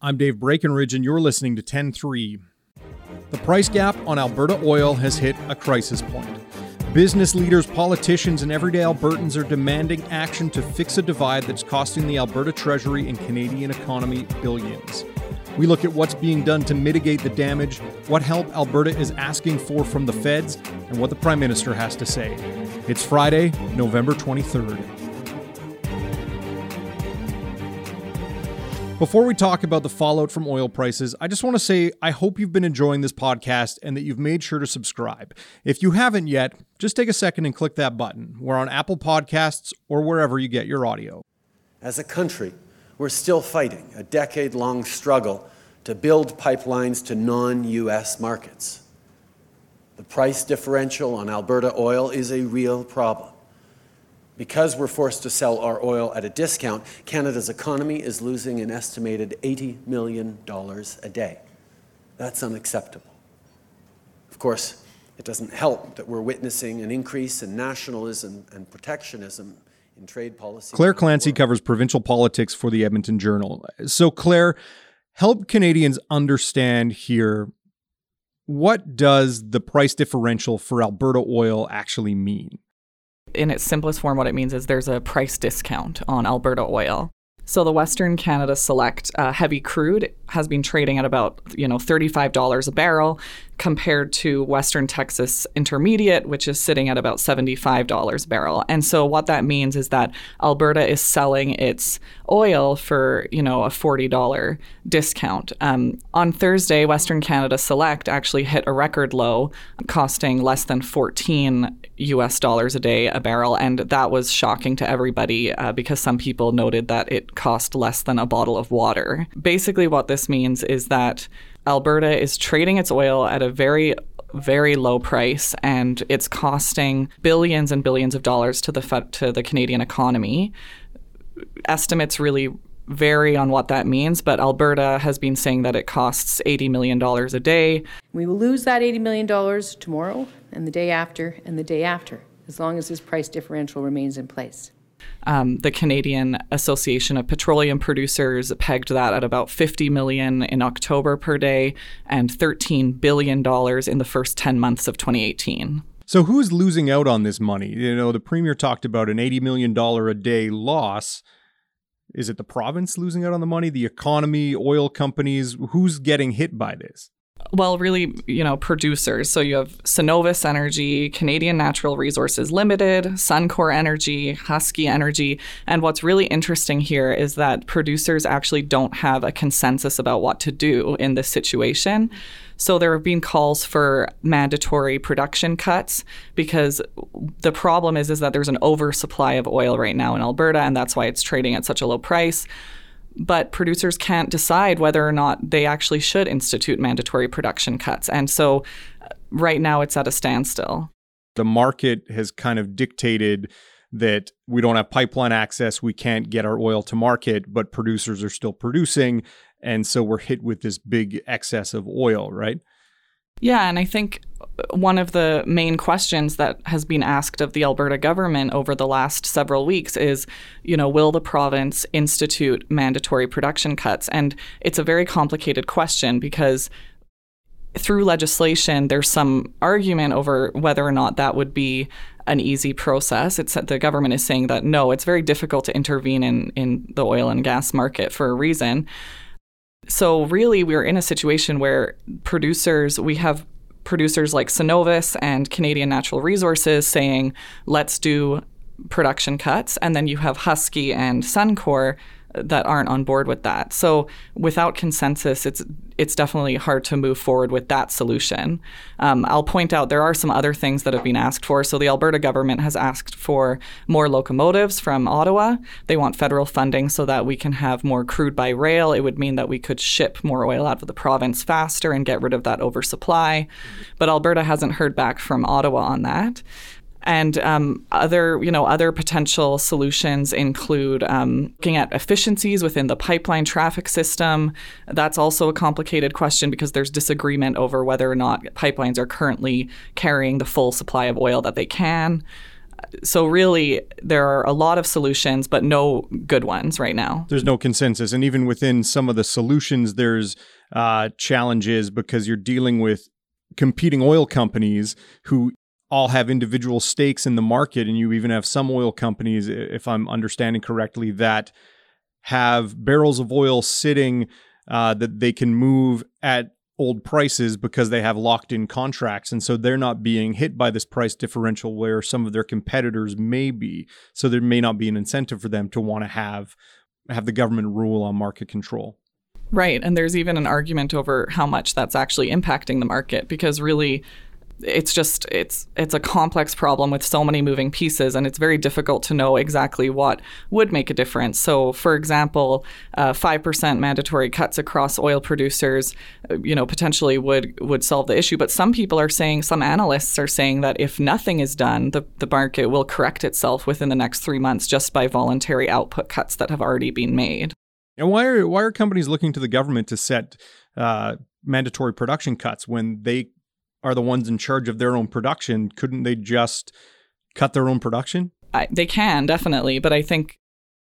I'm Dave Breckenridge, and you're listening to 10 3. The price gap on Alberta oil has hit a crisis point. Business leaders, politicians, and everyday Albertans are demanding action to fix a divide that's costing the Alberta Treasury and Canadian economy billions. We look at what's being done to mitigate the damage, what help Alberta is asking for from the feds, and what the Prime Minister has to say. It's Friday, November 23rd. Before we talk about the fallout from oil prices, I just want to say I hope you've been enjoying this podcast and that you've made sure to subscribe. If you haven't yet, just take a second and click that button. We're on Apple Podcasts or wherever you get your audio. As a country, we're still fighting a decade long struggle to build pipelines to non US markets. The price differential on Alberta oil is a real problem. Because we're forced to sell our oil at a discount, Canada's economy is losing an estimated $80 million a day. That's unacceptable. Of course, it doesn't help that we're witnessing an increase in nationalism and protectionism in trade policy. Claire Clancy covers provincial politics for the Edmonton Journal. So, Claire, help Canadians understand here what does the price differential for Alberta oil actually mean? In its simplest form, what it means is there's a price discount on Alberta oil. So the Western Canada Select uh, heavy crude has been trading at about you know $35 a barrel compared to Western Texas Intermediate, which is sitting at about $75 a barrel. And so what that means is that Alberta is selling its oil for, you know, a $40 discount. Um, on Thursday, Western Canada Select actually hit a record low, costing less than 14 US dollars a day a barrel. And that was shocking to everybody uh, because some people noted that it cost less than a bottle of water. Basically, what this means is that Alberta is trading its oil at a very very low price and it's costing billions and billions of dollars to the to the Canadian economy. Estimates really vary on what that means, but Alberta has been saying that it costs $80 million a day. We will lose that $80 million tomorrow and the day after and the day after, as long as this price differential remains in place. Um, the Canadian Association of Petroleum Producers pegged that at about 50 million in October per day and 13 billion dollars in the first 10 months of 2018. So who's losing out on this money? You know, the premier talked about an 80 million dollar a day loss. Is it the province losing out on the money, the economy, oil companies? Who's getting hit by this? Well, really, you know, producers. So you have Cenovus Energy, Canadian Natural Resources Limited, Suncor Energy, Husky Energy. And what's really interesting here is that producers actually don't have a consensus about what to do in this situation. So there have been calls for mandatory production cuts because the problem is is that there's an oversupply of oil right now in Alberta and that's why it's trading at such a low price but producers can't decide whether or not they actually should institute mandatory production cuts. And so uh, right now it's at a standstill. The market has kind of dictated that we don't have pipeline access, we can't get our oil to market, but producers are still producing. And so we're hit with this big excess of oil, right? Yeah, and I think uh, one of the main questions that has been asked of the Alberta government over the last several weeks is, you know, will the province institute mandatory production cuts? And it's a very complicated question because through legislation, there's some argument over whether or not that would be an easy process. It's the government is saying that no, it's very difficult to intervene in in the oil and gas market for a reason. So really, we're in a situation where producers, we have producers like Cenovus and Canadian Natural Resources saying, let's do production cuts. And then you have Husky and Suncor that aren't on board with that. So without consensus, it's it's definitely hard to move forward with that solution. Um, I'll point out there are some other things that have been asked for. So the Alberta government has asked for more locomotives from Ottawa. They want federal funding so that we can have more crude by rail. It would mean that we could ship more oil out of the province faster and get rid of that oversupply. But Alberta hasn't heard back from Ottawa on that. And um, other, you know, other potential solutions include um, looking at efficiencies within the pipeline traffic system. That's also a complicated question because there's disagreement over whether or not pipelines are currently carrying the full supply of oil that they can. So, really, there are a lot of solutions, but no good ones right now. There's no consensus. And even within some of the solutions, there's uh, challenges because you're dealing with competing oil companies who all have individual stakes in the market. And you even have some oil companies, if I'm understanding correctly, that have barrels of oil sitting uh, that they can move at old prices because they have locked in contracts and so they're not being hit by this price differential where some of their competitors may be so there may not be an incentive for them to want to have have the government rule on market control right and there's even an argument over how much that's actually impacting the market because really it's just it's it's a complex problem with so many moving pieces and it's very difficult to know exactly what would make a difference. So for example uh, 5% mandatory cuts across oil producers uh, you know potentially would would solve the issue. But some people are saying some analysts are saying that if nothing is done the, the market will correct itself within the next three months just by voluntary output cuts that have already been made. And why are why are companies looking to the government to set uh, mandatory production cuts when they are the ones in charge of their own production, couldn't they just cut their own production? I, they can definitely, but I think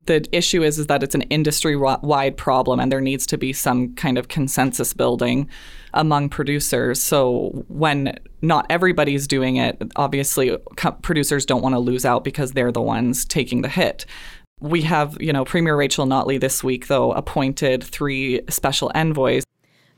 the issue is is that it's an industry wide problem, and there needs to be some kind of consensus building among producers. So when not everybody's doing it, obviously co- producers don't want to lose out because they're the ones taking the hit. We have, you know, Premier Rachel Notley this week, though, appointed three special envoys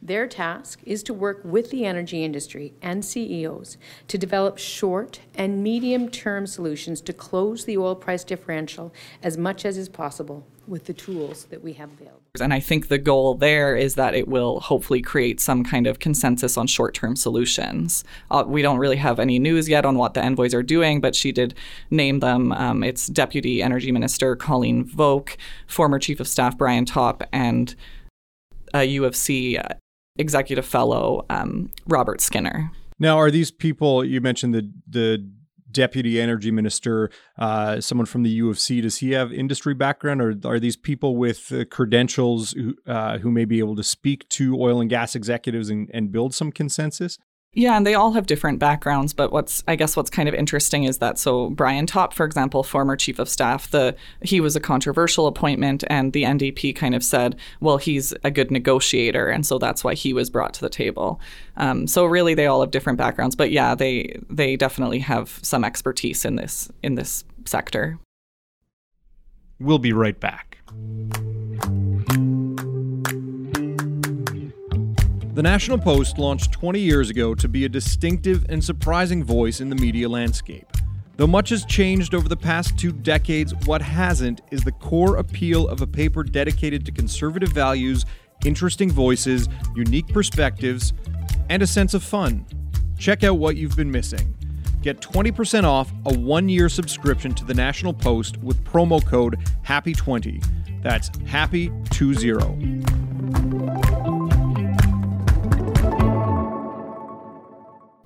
their task is to work with the energy industry and CEOs to develop short and medium term solutions to close the oil price differential as much as is possible with the tools that we have available. And I think the goal there is that it will hopefully create some kind of consensus on short term solutions. Uh, we don't really have any news yet on what the envoys are doing, but she did name them. Um, it's Deputy Energy Minister Colleen Vogel, former Chief of Staff Brian Topp, and a U of C executive fellow um, Robert Skinner. Now, are these people you mentioned the the deputy energy minister, uh, someone from the U of C? Does he have industry background, or are these people with uh, credentials who, uh, who may be able to speak to oil and gas executives and, and build some consensus? Yeah, and they all have different backgrounds, but what's I guess what's kind of interesting is that so Brian Topp, for example, former chief of staff, the he was a controversial appointment and the NDP kind of said, well, he's a good negotiator, and so that's why he was brought to the table. Um, so really, they all have different backgrounds, but yeah, they they definitely have some expertise in this in this sector. We'll be right back. The National Post launched 20 years ago to be a distinctive and surprising voice in the media landscape. Though much has changed over the past two decades, what hasn't is the core appeal of a paper dedicated to conservative values, interesting voices, unique perspectives, and a sense of fun. Check out what you've been missing. Get 20% off a one year subscription to the National Post with promo code HAPPY20. That's HAPPY20.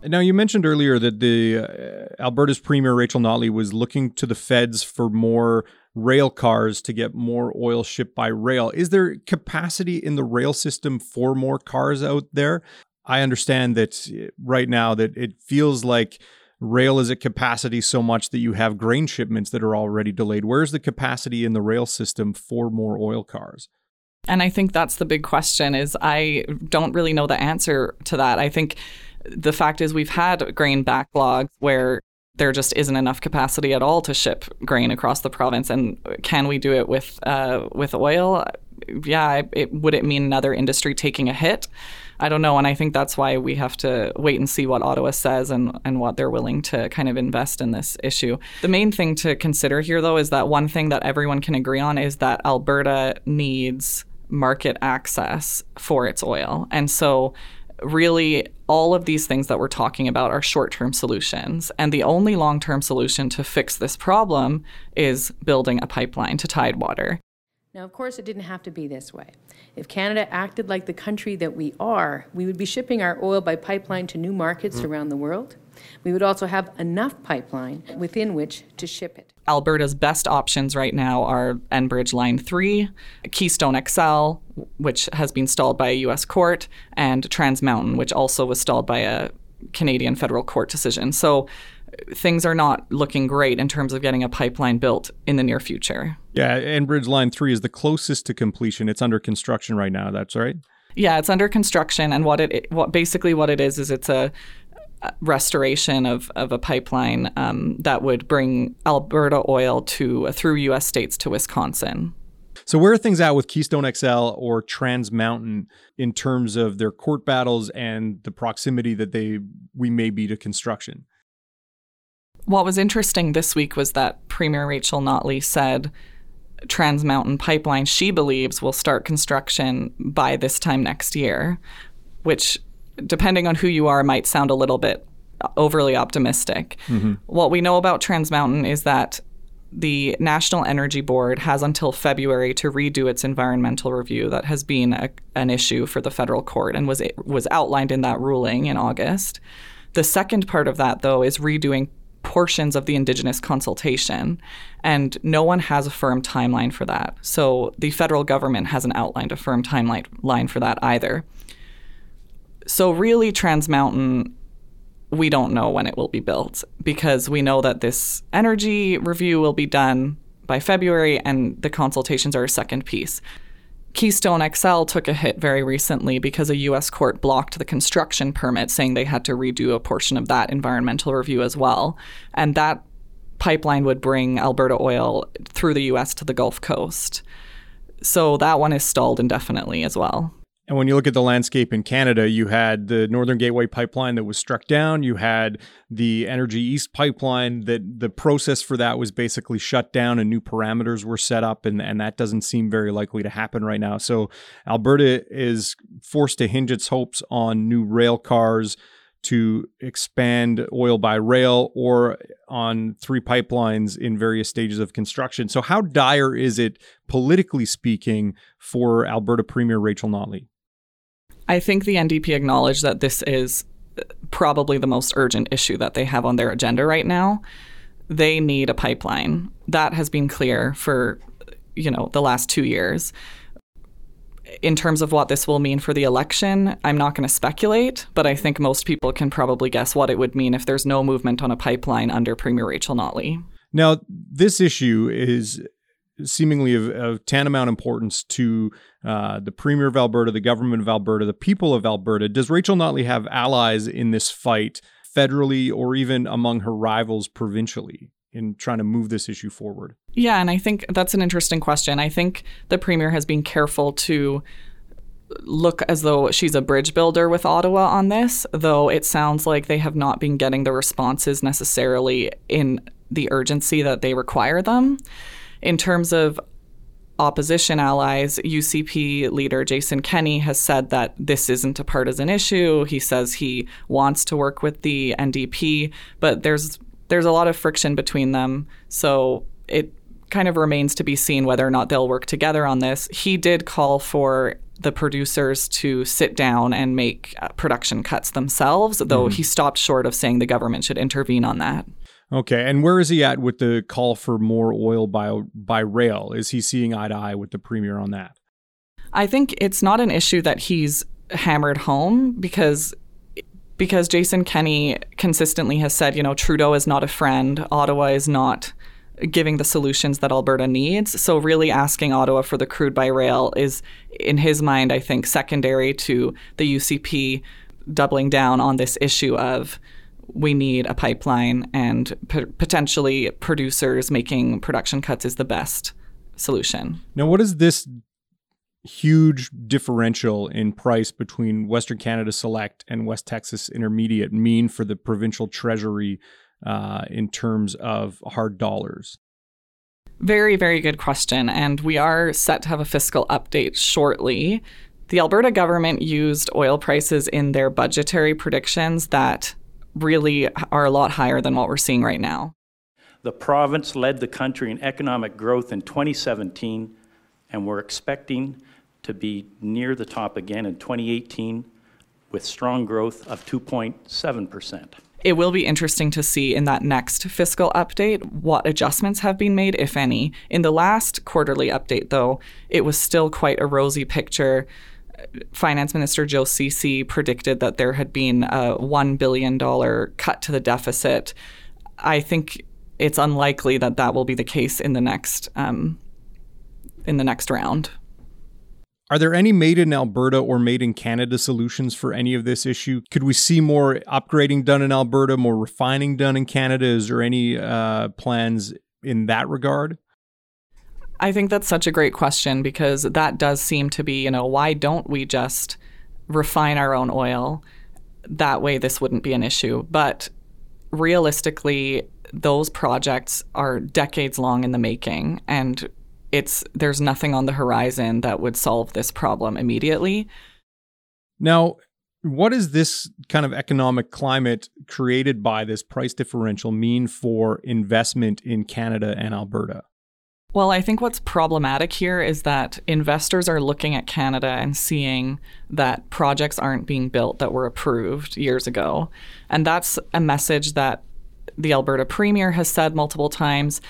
Now, you mentioned earlier that the uh, Alberta's Premier Rachel Notley was looking to the feds for more rail cars to get more oil shipped by rail. Is there capacity in the rail system for more cars out there? I understand that uh, right now that it feels like rail is at capacity so much that you have grain shipments that are already delayed. Where's the capacity in the rail system for more oil cars? And I think that's the big question is I don't really know the answer to that. I think the fact is we've had grain backlogs where there just isn't enough capacity at all to ship grain across the province. And can we do it with uh, with oil? Yeah, it, would it mean another industry taking a hit? I don't know, and I think that's why we have to wait and see what Ottawa says and, and what they're willing to kind of invest in this issue. The main thing to consider here, though, is that one thing that everyone can agree on is that Alberta needs market access for its oil. And so really all of these things that we're talking about are short term solutions. And the only long term solution to fix this problem is building a pipeline to Tidewater. Now, of course, it didn't have to be this way. If Canada acted like the country that we are, we would be shipping our oil by pipeline to new markets mm-hmm. around the world. We would also have enough pipeline within which to ship it. Alberta's best options right now are Enbridge Line 3, Keystone XL, which has been stalled by a U.S. court, and Trans Mountain, which also was stalled by a Canadian federal court decision. So things are not looking great in terms of getting a pipeline built in the near future. Yeah, Enbridge Line 3 is the closest to completion. It's under construction right now, that's right? Yeah, it's under construction and what it what basically what it is is it's a restoration of, of a pipeline um, that would bring Alberta oil to through U.S. states to Wisconsin. So where are things at with Keystone XL or Trans Mountain in terms of their court battles and the proximity that they we may be to construction? What was interesting this week was that Premier Rachel Notley said Trans Mountain Pipeline, she believes, will start construction by this time next year, which, depending on who you are, might sound a little bit overly optimistic. Mm-hmm. What we know about Trans Mountain is that the National Energy Board has until February to redo its environmental review that has been a, an issue for the federal court and was was outlined in that ruling in August. The second part of that though is redoing portions of the indigenous consultation and no one has a firm timeline for that. So the federal government hasn't outlined a firm timeline line for that either. So really Trans Mountain we don't know when it will be built because we know that this energy review will be done by February and the consultations are a second piece. Keystone XL took a hit very recently because a US court blocked the construction permit, saying they had to redo a portion of that environmental review as well. And that pipeline would bring Alberta oil through the US to the Gulf Coast. So that one is stalled indefinitely as well. And when you look at the landscape in Canada, you had the Northern Gateway pipeline that was struck down. You had the Energy East pipeline that the process for that was basically shut down and new parameters were set up. And, and that doesn't seem very likely to happen right now. So Alberta is forced to hinge its hopes on new rail cars to expand oil by rail or on three pipelines in various stages of construction. So, how dire is it, politically speaking, for Alberta Premier Rachel Notley? I think the NDP acknowledged that this is probably the most urgent issue that they have on their agenda right now. They need a pipeline. That has been clear for, you know, the last 2 years. In terms of what this will mean for the election, I'm not going to speculate, but I think most people can probably guess what it would mean if there's no movement on a pipeline under Premier Rachel Notley. Now, this issue is seemingly of, of tantamount importance to uh, the Premier of Alberta, the government of Alberta, the people of Alberta. Does Rachel Notley have allies in this fight federally or even among her rivals provincially? in trying to move this issue forward? Yeah, and I think that's an interesting question. I think the premier has been careful to look as though she's a bridge builder with Ottawa on this, though it sounds like they have not been getting the responses necessarily in the urgency that they require them. In terms of opposition allies, UCP leader Jason Kenney has said that this isn't a partisan issue. He says he wants to work with the NDP, but there's there's a lot of friction between them. So it kind of remains to be seen whether or not they'll work together on this. He did call for the producers to sit down and make uh, production cuts themselves, though mm-hmm. he stopped short of saying the government should intervene on that. Okay, and where is he at with the call for more oil by by rail? Is he seeing eye to eye with the premier on that? I think it's not an issue that he's hammered home because because Jason Kenney consistently has said, you know, Trudeau is not a friend, Ottawa is not giving the solutions that Alberta needs. So really asking Ottawa for the crude by rail is in his mind I think secondary to the UCP doubling down on this issue of we need a pipeline and p- potentially producers making production cuts is the best solution. Now, what does this huge differential in price between Western Canada Select and West Texas Intermediate mean for the provincial treasury uh, in terms of hard dollars? Very, very good question. And we are set to have a fiscal update shortly. The Alberta government used oil prices in their budgetary predictions that really are a lot higher than what we're seeing right now. The province led the country in economic growth in 2017, and we're expecting to be near the top again in 2018 with strong growth of 2.7%. It will be interesting to see in that next fiscal update what adjustments have been made, if any. In the last quarterly update, though, it was still quite a rosy picture Finance Minister Joe Ceci predicted that there had been a $1 billion cut to the deficit I think it's unlikely that that will be the case in the next um, in the next round. Are there any made in Alberta or made in Canada solutions for any of this issue? Could we see more upgrading done in Alberta, more refining done in Canada? Is there any uh, plans in that regard? I think that's such a great question because that does seem to be, you know, why don't we just refine our own oil? That way, this wouldn't be an issue. But realistically, those projects are decades long in the making and it's there's nothing on the horizon that would solve this problem immediately. Now, what does this kind of economic climate created by this price differential mean for investment in Canada and Alberta? Well, I think what's problematic here is that investors are looking at Canada and seeing that projects aren't being built that were approved years ago. And that's a message that the Alberta Premier has said multiple times.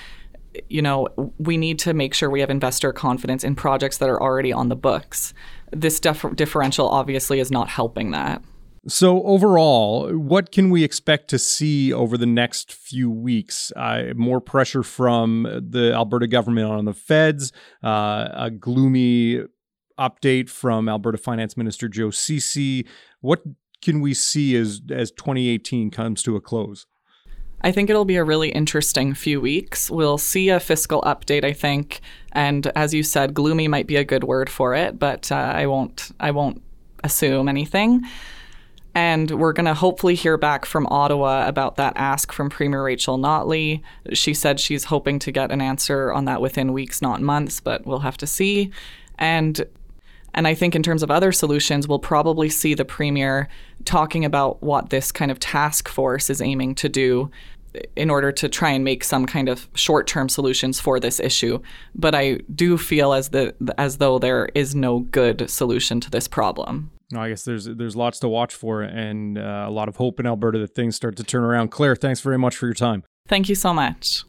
You know, we need to make sure we have investor confidence in projects that are already on the books. This dif- differential obviously is not helping that. So, overall, what can we expect to see over the next few weeks? Uh, more pressure from the Alberta government on the feds, uh, a gloomy update from Alberta Finance Minister Joe Ceci. What can we see as, as 2018 comes to a close? I think it'll be a really interesting few weeks. We'll see a fiscal update, I think, and as you said, gloomy might be a good word for it, but uh, I won't. I won't assume anything. And we're going to hopefully hear back from Ottawa about that ask from Premier Rachel Notley. She said she's hoping to get an answer on that within weeks, not months, but we'll have to see. And and I think in terms of other solutions, we'll probably see the premier talking about what this kind of task force is aiming to do in order to try and make some kind of short-term solutions for this issue. But I do feel as the as though there is no good solution to this problem. No, I guess there's there's lots to watch for and uh, a lot of hope in Alberta that things start to turn around. Claire, thanks very much for your time. Thank you so much.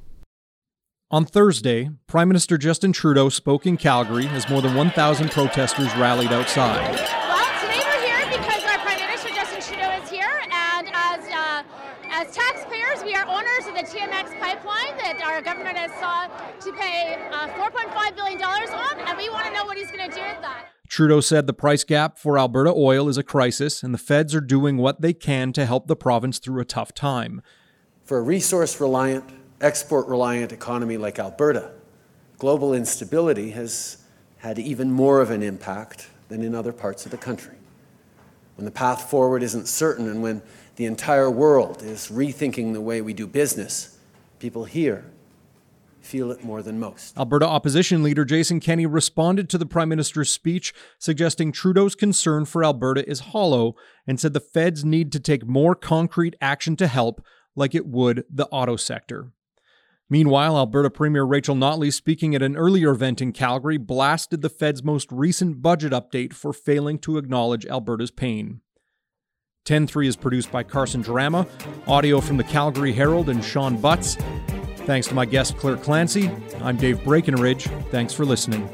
On Thursday, Prime Minister Justin Trudeau spoke in Calgary as more than 1,000 protesters rallied outside. Well, today we're here because our Prime Minister Justin Trudeau is here, and as uh, as taxpayers, we are owners of the TMX pipeline that our government has sought to pay uh, 4.5 billion dollars on, and we want to know what he's going to do with that. Trudeau said the price gap for Alberta oil is a crisis, and the feds are doing what they can to help the province through a tough time. For a resource reliant, export reliant economy like Alberta, global instability has had even more of an impact than in other parts of the country. When the path forward isn't certain and when the entire world is rethinking the way we do business, people here feel it more than most. Alberta opposition leader Jason Kenney responded to the Prime Minister's speech, suggesting Trudeau's concern for Alberta is hollow and said the feds need to take more concrete action to help, like it would the auto sector. Meanwhile, Alberta Premier Rachel Notley, speaking at an earlier event in Calgary, blasted the Fed's most recent budget update for failing to acknowledge Alberta's pain. 10.3 is produced by Carson Jerema, audio from the Calgary Herald and Sean Butts. Thanks to my guest, Claire Clancy. I'm Dave Breckenridge. Thanks for listening.